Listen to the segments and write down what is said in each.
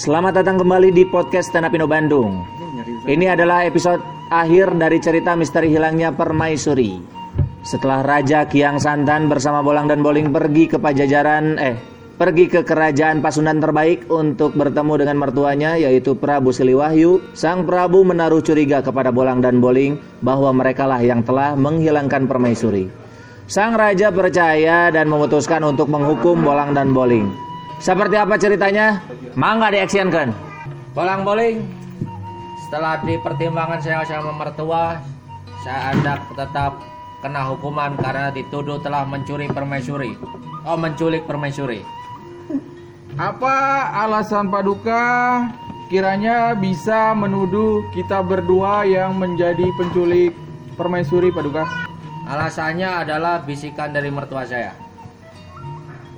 Selamat datang kembali di podcast Stand Up Indo Bandung. Ini adalah episode akhir dari cerita misteri hilangnya Permaisuri. Setelah Raja Kiang Santan bersama Bolang dan Boling pergi ke Pajajaran, eh, pergi ke kerajaan Pasundan terbaik untuk bertemu dengan mertuanya yaitu Prabu Siliwahyu, Sang Prabu menaruh curiga kepada Bolang dan Boling bahwa merekalah yang telah menghilangkan Permaisuri. Sang Raja percaya dan memutuskan untuk menghukum Bolang dan Boling. Seperti apa ceritanya? Mangga diaksiankan. Bolang boling. Setelah dipertimbangkan saya sama mertua, saya hendak tetap kena hukuman karena dituduh telah mencuri permaisuri. Oh, menculik permaisuri. Apa alasan Paduka kiranya bisa menuduh kita berdua yang menjadi penculik permaisuri Paduka? Alasannya adalah bisikan dari mertua saya.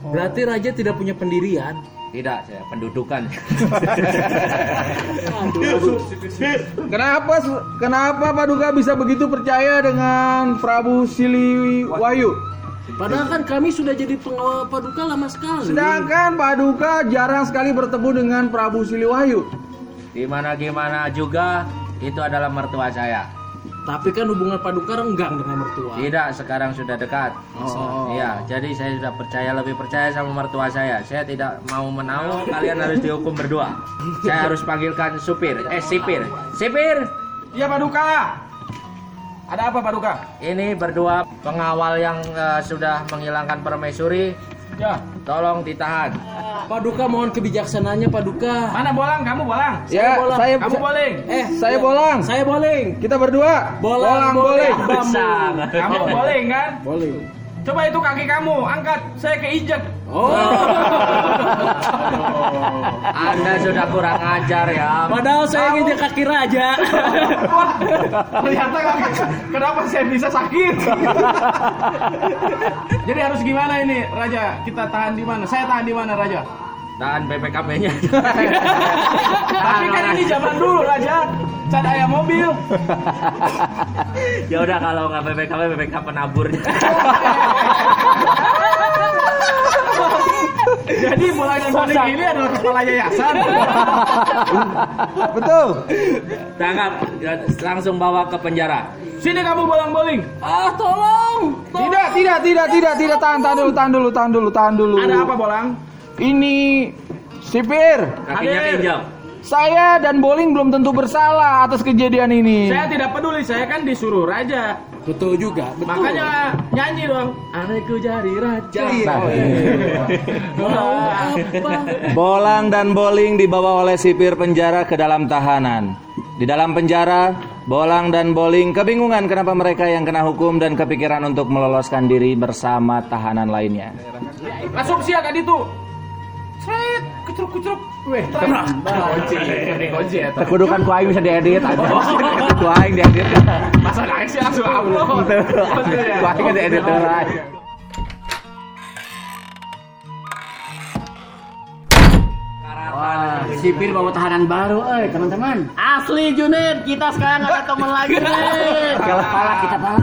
Berarti raja tidak punya pendirian. Tidak, saya pendudukan. Kenapa kenapa Paduka bisa begitu percaya dengan Prabu Siliwayu? Padahal kan kami sudah jadi pengawal paduka lama sekali. Sedangkan Paduka jarang sekali bertemu dengan Prabu Siliwayu. Gimana gimana juga itu adalah mertua saya. Tapi kan hubungan paduka renggang dengan mertua. Tidak, sekarang sudah dekat. Oh. Iya, jadi saya sudah percaya lebih percaya sama mertua saya. Saya tidak mau menahu, kalian harus dihukum berdua. Saya harus panggilkan supir, eh sipir, sipir. Iya Paduka. Ada apa Paduka? Ini berdua pengawal yang eh, sudah menghilangkan permaisuri, Ya. Tolong ditahan. Paduka mohon kebijaksanaannya paduka. Mana Bolang? Kamu Bolang? Saya ya, Bolang. saya Kamu Boling. Eh, Saya Bolang. Saya boling. Kita berdua. Bolang, Boling. boling. Kamu Boling kan? Boling. Coba itu kaki kamu, angkat. Saya keinjek. Oh. Anda sudah kurang ajar ya. Padahal saya ingin dia kaki raja. Wah, ternyata kaki. Kenapa saya bisa sakit? Jadi harus gimana ini, Raja? Kita tahan di mana? Saya tahan di mana, Raja? Tahan BPKB-nya. Tapi kan ini zaman dulu, Raja. Cadaya mobil. ya udah kalau nggak BPKB, BPK penaburnya. Jadi dan boling ini adalah kepala yayasan. Betul. Tangkap, langsung bawa ke penjara. Sini kamu bolang boling. ah, tolong. Tidak, tidak, tidak, tidak, tidak. Tahan, tahan dulu, tahan dulu, tahan dulu, tahan dulu. Ada apa bolang? Ini sipir. Kakinya pinjam. Saya dan Boling belum tentu bersalah atas kejadian ini. Saya tidak peduli, saya kan disuruh raja. Betul juga. Betul. Makanya nyanyi dong. Anakku jadi raja. Oh, Mau apa? Bolang dan Boling dibawa oleh sipir penjara ke dalam tahanan. Di dalam penjara, Bolang dan Boling kebingungan kenapa mereka yang kena hukum dan kepikiran untuk meloloskan diri bersama tahanan lainnya. Masuk sih kan itu. Sret, kucruk-kucruk. Weh, tenang. Kunci, kunci ya. Kudukan ku aing bisa diedit aja. Ku aing diedit. Masa naik sih langsung upload. Ku aing diedit. Wah, sipir bawa tahanan baru, eh teman-teman. Asli Junid, kita sekarang ada teman lagi nih. Kalau pala kita pala.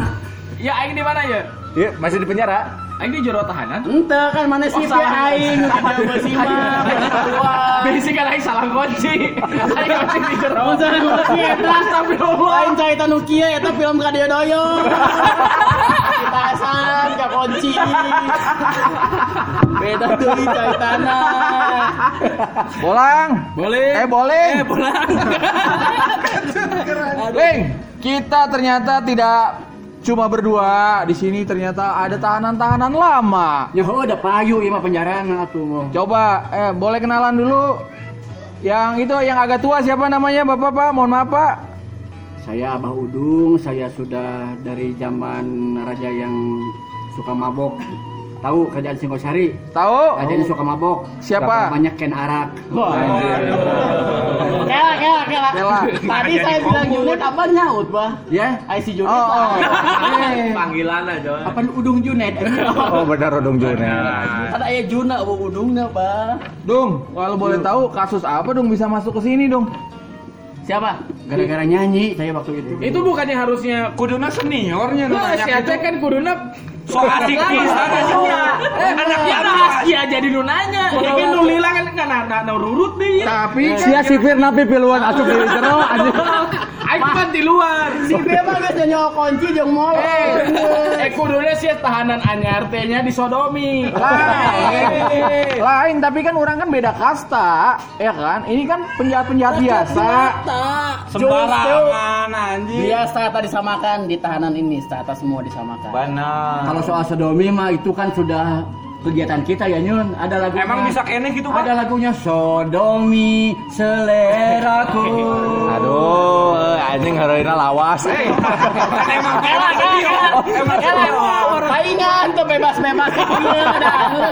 Ya aing di mana ya? Iya, masih di penjara. Aing di jero tahanan. Ente kan mana sipir salah. aing, kita bersimak, keluar. Basic kan aing salah kunci. Aing kunci di jero. Kunci eta, Astagfirullah. lain cerita Nokia eta film kadia doyong. Kita asan ka kunci. Beda deui caitana. Bolang. Boleh. Eh, Boling. Eh, bolang. Ling, kita ternyata tidak cuma berdua. Di sini ternyata ada tahanan-tahanan lama. Ya oh, ada payu ieu mah penjara mau. Coba, eh boleh kenalan dulu. Yang itu yang agak tua siapa namanya Bapak Pak? Mohon maaf Pak. Saya Abah Udung, saya sudah dari zaman raja yang suka mabok. Tahu kerajaan Singosari? Tahu? Yang suka mabok. Siapa? Banyak Ken Arak. Wah, Kela, kela, kela. Kela. Tadi saya bilang Junet, apa nyaut, Bah? Ya? Si Junet. Oh, oh. Panggilan aja. Apa Udung Junet? Oh, benar Odong Junet. Ada ayah Juna, bu Udungnya, Bah. Dung, kalau boleh tahu kasus apa dong bisa masuk ke sini dong? Siapa? Gara-gara nyanyi saya waktu itu. Itu bukannya harusnya Kuduna seniornya Nah, si Aceh kan kuduna So asik pisan anaknya. Anaknya rahasia jadi nunanya. Ya kan lila kan enggak na na urut nih. Tapi Sia sipir napi piluan asup di jero anjing. Kan di luar. Si dia mah geus nyawa kunci jeung mall. Eh kuduna sih tahanan anyar teh nya disodomi. lain, lain tapi kan orang kan beda kasta, ya kan? Ini kan penjahat-penjahat biasa. Sembarangan anjing. Dia strata disamakan di tahanan ini, strata semua disamakan. Benar. Kalau soal sodomi mah itu kan sudah kegiatan kita ya Nyun. Ada lagunya. Emang bisa kene gitu, Pak? Ada lagunya sodomi seleraku. Aduh, anjing hareuna lawas. Emang kela tadi ya. Emang kela. Palingan tuh bebas-bebas Iya, anu.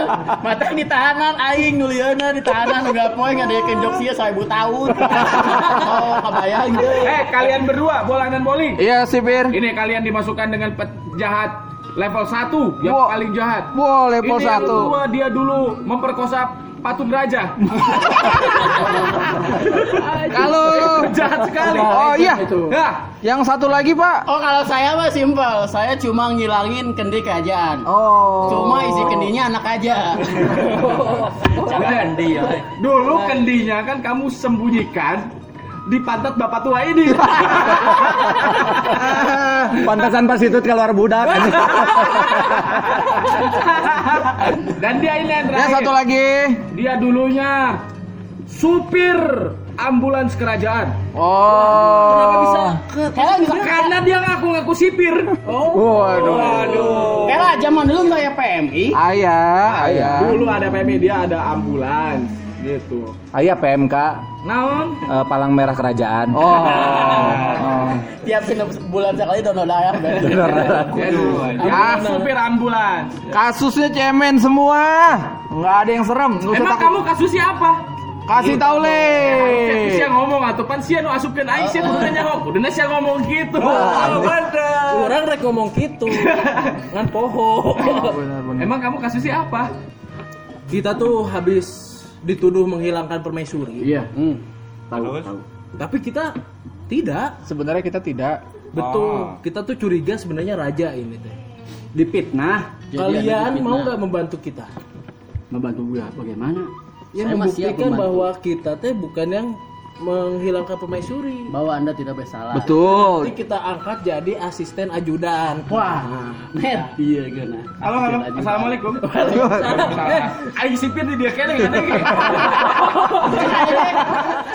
Mata di tahanan aing nulieuna di tahanan udah poe ngadekeun jok sia 1000 tahun. Oh, kebayang geus. Eh kalian berdua bolang dan bowling. Iya sipir. Ini kalian dimasukkan dengan penjahat level 1 yang Wah. paling jahat. Wow, level Ini yang 1. kedua dia dulu memperkosa Patun Raja. Kalau jahat sekali. Oh iya, Nah, yang satu lagi Pak. Oh kalau saya mah simpel, saya cuma ngilangin kendi kerajaan. Oh. Cuma isi kendinya anak aja. Jangan dia. dulu kendinya kan kamu sembunyikan di pantat bapak tua ini. Pantasan pas itu keluar budak. Dan dia ini yang terakhir. satu lagi. Dia dulunya supir ambulans kerajaan. Oh. Kela bisa Karena dia ngaku-ngaku sipir. Waduh. Kela zaman dulu nggak ya PMI? Ayah, ayah. Dulu ada PMI dia ada ambulans gitu. Aya PMK Naon? eh, Palang Merah Kerajaan. Oh. oh. Tiap bulan sekali download ya. Ah, supir ambulans. Kasusnya cemen semua. Nggak ada yang serem. Nggak Emang takut. kamu kasusnya apa? kasih tahu le. Sia ngomong atuh pan sia nu asupkeun aing sia kudu nanya sia ngomong gitu. Orang rek ngomong gitu. Ngan poho. Emang kamu kasusnya apa? Kita tuh habis dituduh menghilangkan permaisuri. Iya. Hmm. Tahu, tahu. Tapi kita tidak. Sebenarnya kita tidak. Betul. Kita tuh curiga sebenarnya raja ini teh. Dipitnah. Kalian dipitnah. mau nggak membantu kita? membantu gue bagaimana? Ya Saya membuktikan bahwa kita teh bukan yang menghilangkan permaisuri. bahwa anda tidak bersalah. Betul. Nanti kita angkat jadi asisten ajudan. Wah, net iya gana. Halo halo. Assalamualaikum. Aing sipir di dia kene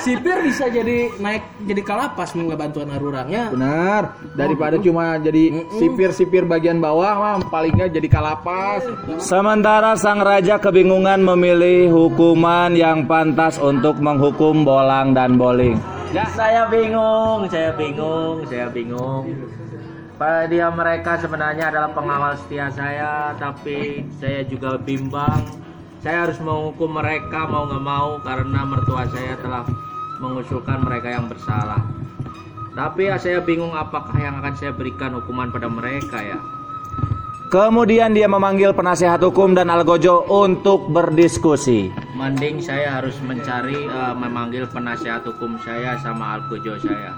Sipir bisa jadi naik jadi kalapas mau bantuan arurangnya. Benar. Daripada cuma jadi sipir-sipir bagian bawah mah palingnya jadi kalapas. Sementara sang raja kebingungan memilih hukuman yang pantas untuk menghukum bolang dan bowling. Ya, saya bingung, saya bingung, saya bingung. Pada dia mereka sebenarnya adalah pengawal setia saya, tapi saya juga bimbang. Saya harus menghukum mereka mau nggak mau karena mertua saya telah mengusulkan mereka yang bersalah. Tapi ya saya bingung apakah yang akan saya berikan hukuman pada mereka ya. Kemudian dia memanggil penasihat hukum dan Algojo untuk berdiskusi. Mending saya harus mencari eh, memanggil penasihat hukum saya sama Algojo saya.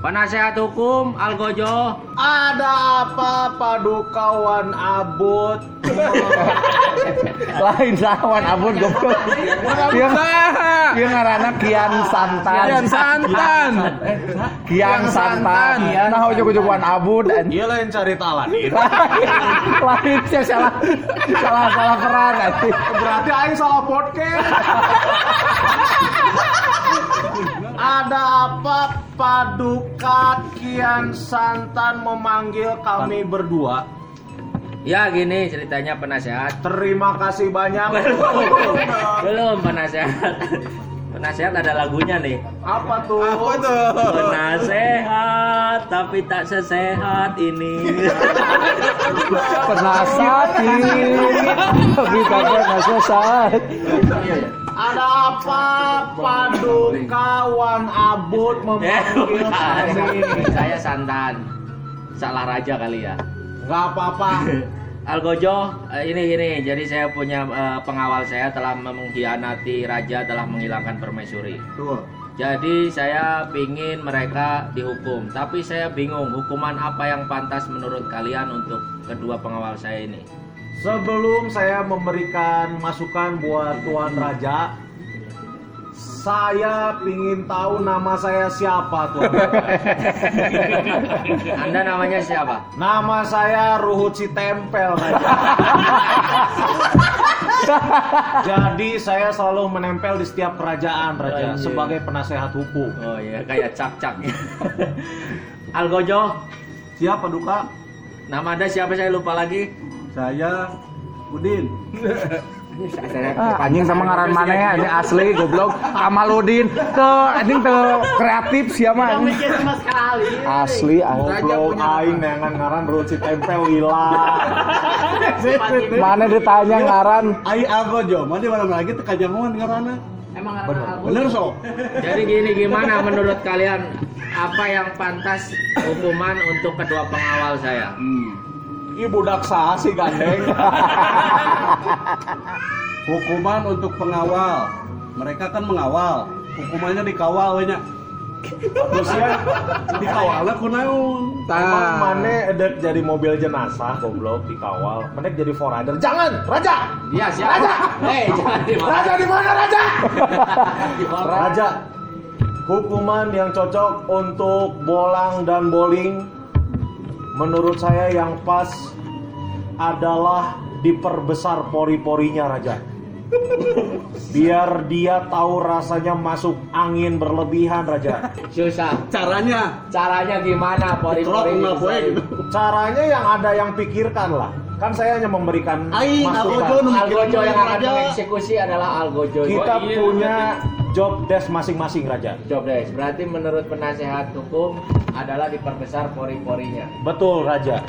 Penasihat hukum Algojo. Ada apa padukawan abut? Lain lawan abun goblok. Dia dia ngaranna Kian Santan. Kian Santan. Kian Santan. Nah ujug-ujugan abun dan Dia lain cari lain sih salah salah salah peran nanti. Berarti aing salah podcast. Ada apa paduka Kian Santan memanggil kami berdua? Ya gini ceritanya penasehat. Terima kasih banyak. Belum penasehat. Penasehat ada lagunya nih. Apa tuh? Apa tuh? Penasehat tapi tak sesehat ini. Penasihat tapi tak sesat. Ada apa padukawan abut Eh, memanggil kami? Saya santan. Salah raja kali ya. Gak apa-apa. Algojo, eh, ini gini. Jadi saya punya eh, pengawal saya telah mengkhianati raja telah menghilangkan permaisuri. Tuh. Jadi saya pingin mereka dihukum, tapi saya bingung hukuman apa yang pantas menurut kalian untuk kedua pengawal saya ini. Sebelum saya memberikan masukan buat Tuan Raja, saya pingin tahu nama saya siapa Raja. Anda namanya siapa? Nama saya Ruhut si Tempel Raja. Jadi saya selalu menempel di setiap kerajaan Raja sebagai penasehat hukum. Oh iya, kayak cak-cak. Algojo, Siapa duka? nama Anda siapa saya lupa lagi. Saya Udin. Ah, anjing sama ngaran mana ya ini asli goblok. Kamaludin tuh anjing tuh kreatif siapa asli anjing Goblok. aing nengan ngaran si Tempel lila. mana ditanya ngaran? Ai agojo, mana malam lagi teu kajanguan ngaranna. Emang Bener. sok. Jadi gini gimana menurut kalian? Apa yang pantas hukuman untuk kedua pengawal saya? Ibu daksa si gandeng. Hukuman untuk pengawal. Mereka kan mengawal. Hukumannya dikawal we nya. Terus ya Dikawalnya kunaon? Emang mana edek jadi mobil jenazah goblok dikawal. Mana jadi forrider. Jangan, Raja. Iya siapa? Hei jangan. Raja di mana Raja? Raja. Hukuman yang cocok untuk bolang dan bowling menurut saya yang pas adalah diperbesar pori-porinya Raja. Biar dia tahu rasanya masuk angin berlebihan Raja. Susah. Caranya Caranya gimana? Trot Pori-pori nggak boleh bisa- gitu. Caranya yang ada yang pikirkan lah. Kan saya hanya memberikan Aing, Algojo, masukan. nu Algojo yang akan Raja. mengeksekusi adalah Algojo. Kita Oh, iya, punya job desk masing-masing Raja. Job desk. Berarti menurut penasehat hukum adalah diperbesar pori-porinya. Betul Raja.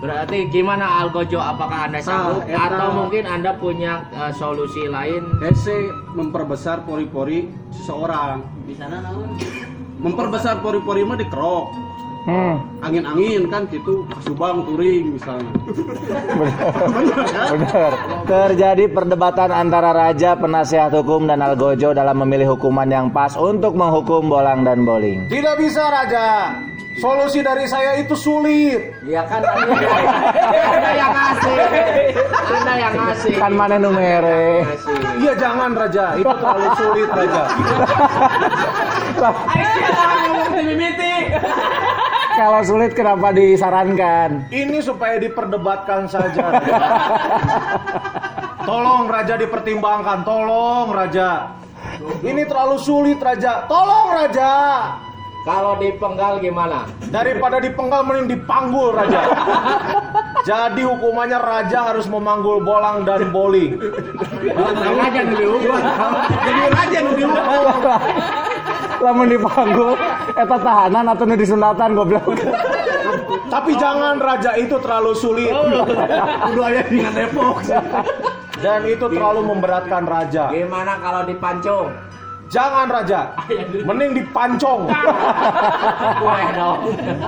Berarti gimana Algojo? Apakah anda sanggup eta. atau mungkin anda punya eh, solusi lain? Hese memperbesar pori-pori seseorang. Di sana naon? Memperbesar pori-pori mah dikerok. Hmm Angin-angin kan gitu kasubang touring misalnya. bener terjadi perdebatan antara raja penasehat hukum dan algojo dalam memilih hukuman yang pas untuk menghukum bolang dan bowling Tidak bisa Raja. Solusi dari saya itu sulit. Iya kan anda, anda yang ngasih, anda yang ngasih. kan mana numere. Iya jangan Raja, itu terlalu sulit Raja. Kalau sulit kenapa disarankan Ini supaya diperdebatkan saja. Tolong Raja dipertimbangkan, tolong Raja. Ini terlalu sulit Raja, tolong Raja. Kalau dipenggal gimana? Daripada dipenggal mending dipanggul Raja. Jadi hukumannya Raja harus memanggul bolang dan bowling. Aja dulu. Jadi raja nu lamun dipanggul eta tahanan atau nu disunatan goblok Tapi jangan Raja itu terlalu sulit. Kudu aya di Depok. Dan itu terlalu memberatkan Raja. Gimana kalau dipancung? Jangan Raja, mending dipancong.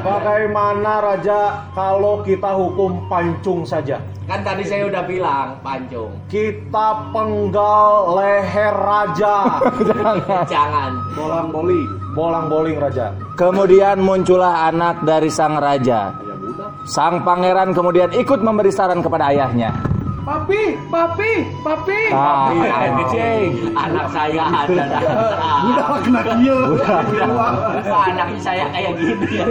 Bagaimana Raja kalau kita hukum pancung saja? Kan tadi saya udah bilang pancung. Kita penggal leher Raja. Jangan. Bolang boli. Bolang bowling Raja. kemudian muncullah anak dari sang raja sang pangeran kemudian ikut memberi saran kepada ayahnya Papi, papi, papi. ah, Anjing, anak saya ada dah. Udah kena kieu. Kok anak saya kayak gini ya?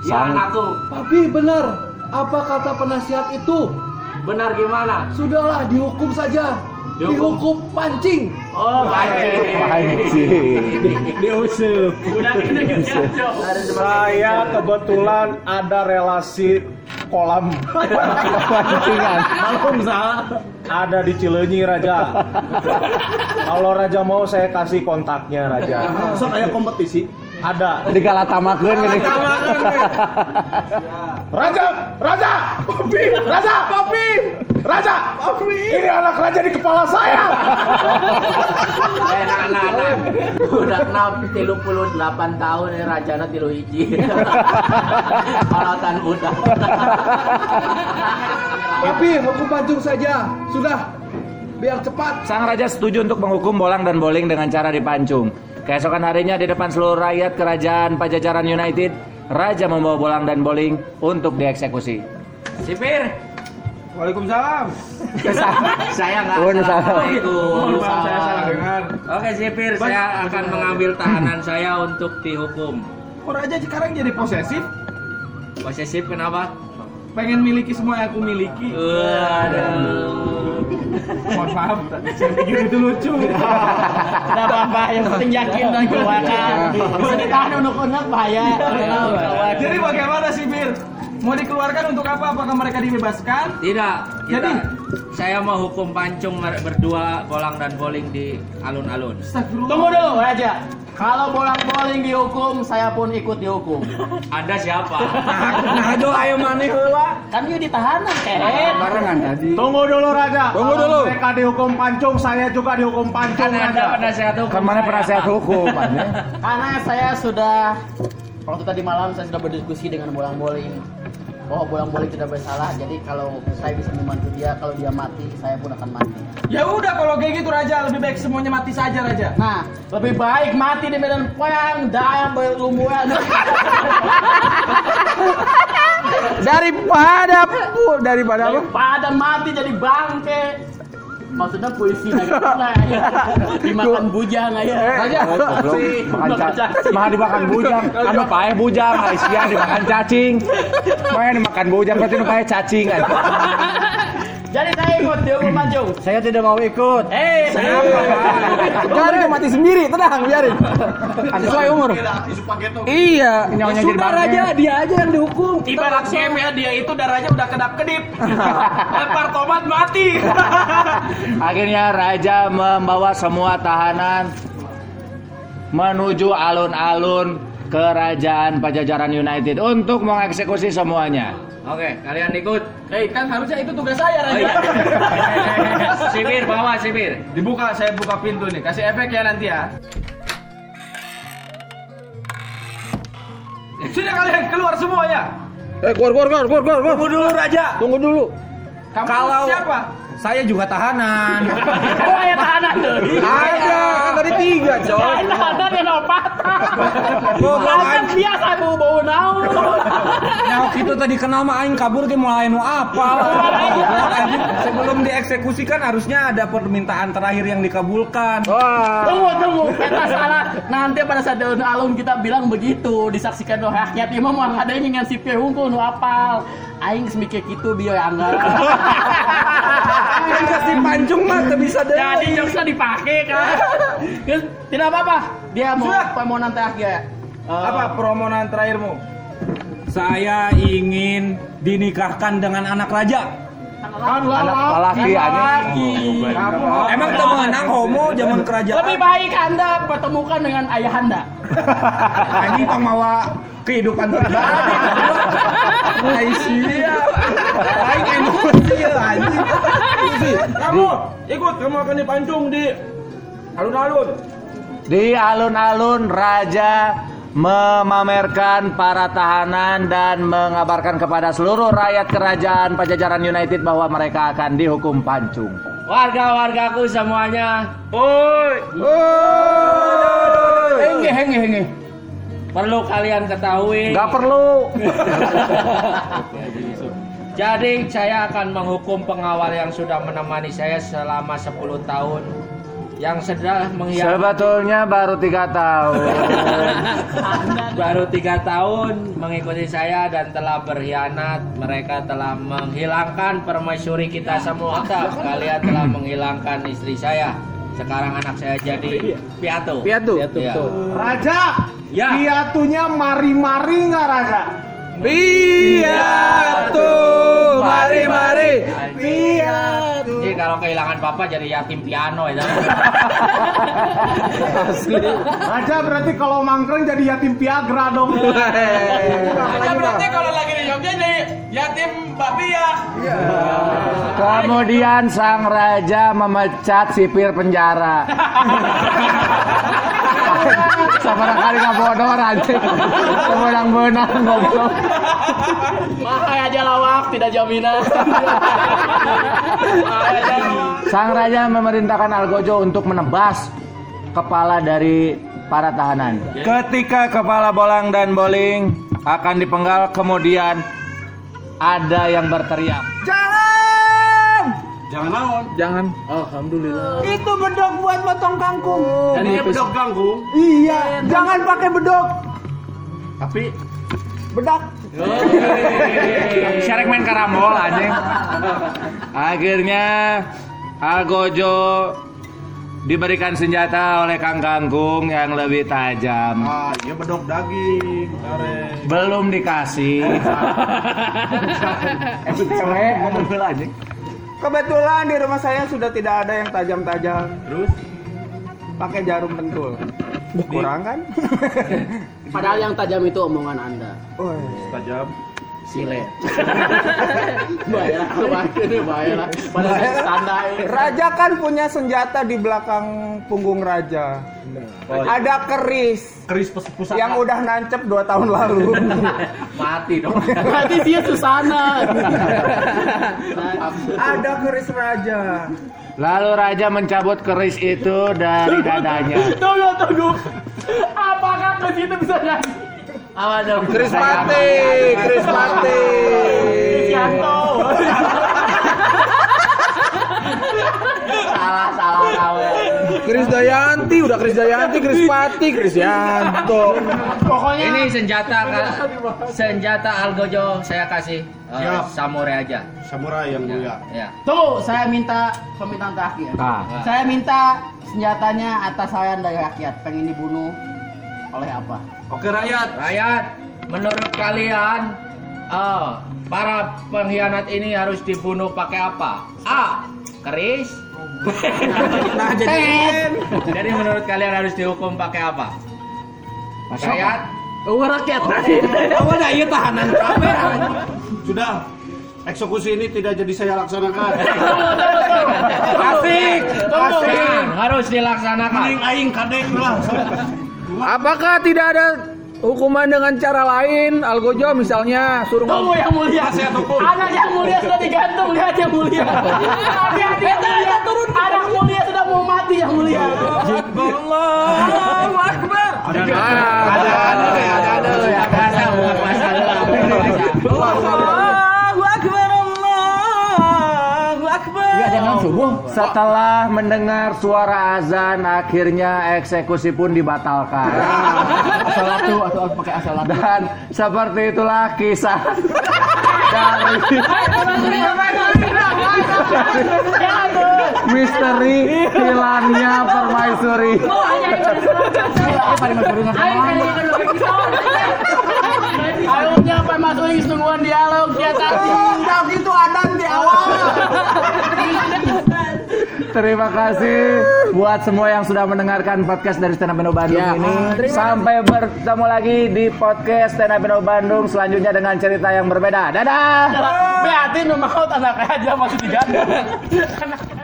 Ya Sang- anakku, Papi, benar. Apa kata penasihat itu? benar gimana? Sudahlah, dihukum saja. Dihukum? Pancing. Oh, pancing. Gini gitu. Saya kebetulan ada relasi kolam Pancingan. Ada di Cileunyi Raja. Kalau Raja mau saya kasih kontaknya Raja. Sok aya kompetisi. Ada. Digalatamakeun gini. Raja, Raja, Papi, Raja, Papi, Raja, Papi. Ini anak Raja di kepala saya. Eh, nah, nah, nah. Udah kenal 38 tahun ya rajana tilu hiji. Alatan udah. Papi, hukum pancung saja. Sudah. Biar cepat. Sang raja setuju untuk menghukum bolang dan bowling dengan cara dipancung. Keesokan harinya di depan seluruh rakyat kerajaan Pajajaran United, Raja membawa bolang dan bowling untuk dieksekusi. Sipir. Waalaikumsalam. saya nggak Oh, salah. Saya salah dengar. Oke Sipir, saya akan mengambil tahanan saya untuk dihukum. Kok Raja sekarang jadi posesif? Posesif kenapa? Pengen miliki semua yang aku miliki. Waduh. Mohon maaf, saya pikir itu lucu. Tidak apa-apa, yang penting yakin dan keluarkan. Bisa ditahan unek-unek bahaya. Jadi bagaimana sih Bir? Mau dikeluarkan untuk apa? Apakah mereka dibebaskan? Tidak, Jadi? Saya mau hukum pancung berdua bolang dan bowling di alun-alun. Tunggu dulu, Raja. Kalau bolang bowling dihukum, saya pun ikut dihukum. Anda siapa? Nah, aduh ayo mana heula? Kan you ditahanan, keret. Tunggu dulu Raja. Tunggu Kalau dulu. Mereka dihukum pancung, saya juga dihukum pancung kan Anda Raja. penasihat hukum. Kan mana saya. penasihat hukum? Anda? Karena saya sudah waktu tadi malam saya sudah berdiskusi dengan bolang bowling bahwa bolang bowling tidak bersalah. Jadi kalau saya bisa membantu dia, kalau dia mati, saya pun akan mati. Ya udah kalau kayak gitu Raja, lebih baik semuanya mati saja Raja. Nah, lebih baik mati di medan perang dayang berlumuran. Daripada daripada apa? Daripada mati jadi bangke. Maksudnya puisi nah, dimakan bujang aja. Raja, makan cacing, mah dimakan bujang, anu paeh bujang, Aisyah dimakan cacing, mah dimakan bujang berarti nu paeh cacing kan. Jadi saya ikut dihukum pancung. Saya tidak mau ikut. Eh, Jangan mati sendiri, tenang, biarin. Sesuai umur. Iya, nyawanya jadi Sudah. Raja, dia aja yang dihukum. Ibarat game ya, dia itu darahnya udah kedap-kedip. Lempar tomat mati. Akhirnya raja membawa semua tahanan menuju alun-alun kerajaan Pajajaran United untuk mengeksekusi semuanya. Oke, kalian ikut. Eh, kan harusnya itu tugas saya, Oh, Raja. iya. sipir, bawa sipir. Dibuka, saya buka pintu nih. Kasih efek ya nanti ya. Sudah kalian keluar semuanya. Eh, keluar, keluar, keluar, keluar, keluar. Tunggu dulu Raja. Tunggu dulu. Kamu Kalau- siapa? Saya juga tahanan. oh ya tahanan tuh. Ada, kan tadi tiga, coy. Saya tahanan yang opat. Gua Kan biasa bau bau naon. Nah, waktu itu tadi kenal mah aing kabur ge mulai nu apa. Sebelum dieksekusikan harusnya ada permintaan terakhir yang dikabulkan. Tunggu, tunggu. Kita salah. Nanti pada saat alun kita bilang begitu. Disaksikan oleh rakyat. Imam mau ada yang ngan sipir hukum nu apal. Aing semikir gitu biar anggar. Kan kasih pancung mah teu bisa deh. Jadi jokesnya dipakai kan. Terus, Tidak apa-apa. Dia mau permohonan terakhir. Eh, Apa permohonan terakhirmu? Saya ingin dinikahkan dengan anak raja. Kan Anak lelaki aja. Emang teu meunang homo zaman kerajaan? Lebih baik Anda pertemukan dengan ayah Anda. Anjing pamawa kehidupan pribadi. Aisyah. Aing emosi anjing. Kamu ikut, kamu akan dipancung di alun-alun. Di alun-alun raja memamerkan para tahanan dan mengabarkan kepada seluruh rakyat kerajaan Pajajaran United bahwa mereka akan dihukum pancung. Warga-wargaku semuanya, Henge, henge, henge. perlu kalian ketahui. Gak perlu. Jadi saya akan menghukum pengawal yang sudah menemani saya selama 10 tahun yang sudah menghianati Sebetulnya baru tiga tahun. baru tiga tahun mengikuti saya dan telah berkhianat. Mereka telah menghilangkan permaisuri kita semua. Kalian telah menghilangkan istri saya. Sekarang anak saya jadi piatu. Piatu. Ya. Raja, Ya. piatunya mari-mari nggak Raja? Piatu, mari mari. Piatu. Jadi kalau kehilangan papa jadi yatim piano ya. Raja berarti kalau mangkreng jadi yatim piagra dong. Raja berarti kalau lagi di Jogja jadi yatim babi ya. Kemudian sang raja memecat sipir penjara. Sabar kali nggak bodoh anjing. Semenang-menang goblok. Mahal aja lawak, tidak jaminan. Aja. Sang raja memerintahkan Algojo untuk menebas kepala dari para tahanan. Ketika kepala bolang dan bowling akan dipenggal kemudian Ada yang berteriak. Jangan naon. Jangan. Alhamdulillah. Itu bedok buat potong kangkung. Ini bedok kangkung. Iya, jangan pakai bedok. Tapi Bedak. Syarek main karambol anjing. Akhirnya Algojo diberikan senjata oleh Kang Kangkung yang lebih tajam. Ah, iya bedok daging. Belum dikasih. Kebetulan di rumah saya sudah tidak ada yang tajam-tajam. Terus pakai jarum pentul. Kurang kan? Padahal yang tajam itu omongan Anda. tajam. Sile. bahaya, bahaya, ini bahaya lah. Padahal tanda ini. Raja kan punya senjata di belakang punggung raja. Ada keris keris pusaka. yang udah nancep dua tahun lalu. Mati dong. Berarti dia Susana. ada keris raja. Lalu raja mencabut keris itu dari dadanya. tunggu, tunggu. Apakah ke situ bisa jadi? Apa dong? Keris mati. Yanto. Salah, salah kau ya. Keris Dayanti, udah Keris Dayanti, Keris Pati, Keris Yanto. Pokoknya Ini senjata senjata Algojo saya kasih Siap. samurai aja. samurai yang mulia. Ya. Tuh, saya minta permintaan terakhir. Ah. Saya minta senjatanya atas saya dari rakyat. Pengen dibunuh oleh apa? Oke rakyat. Rakyat, menurut kalian eh, para pengkhianat ini harus dibunuh pakai apa? A. Keris. Nah, jadi Jadi menurut kalian harus dihukum pakai apa? Rakyat. Oh, rakyat. Apa dah ieu tahanan kabeh. Sudah. Eksekusi ini tidak jadi saya laksanakan. Asik. Asik. Harus dilaksanakan. Mending aing kadek lah. Apakah tidak ada hukuman dengan cara lain? Algojo misalnya suruh Tunggu yang mulia. Anak yang mulia sudah digantung, lihat yang mulia. Lihat yang mulia turun. Anak mulia sudah mau mati yang mulia. Allahu Akbar. Ada Ada ada ada ada ya. Setelah mendengar suara azan, akhirnya eksekusi pun dibatalkan. Asalatu atau pakai asalatu. Dan seperti itulah kisah dari misteri hilangnya permaisuri. Akhirnya apa masukin sungguhan dialog dia tadi. Enggak gitu ada di awal. Terima kasih buat semua yang sudah mendengarkan podcast dari Stand Up Bandung ini. Sampai bertemu lagi di podcast Stand Up Bandung selanjutnya dengan cerita yang berbeda. Dadah. Beatin mau anak aja masih digantung.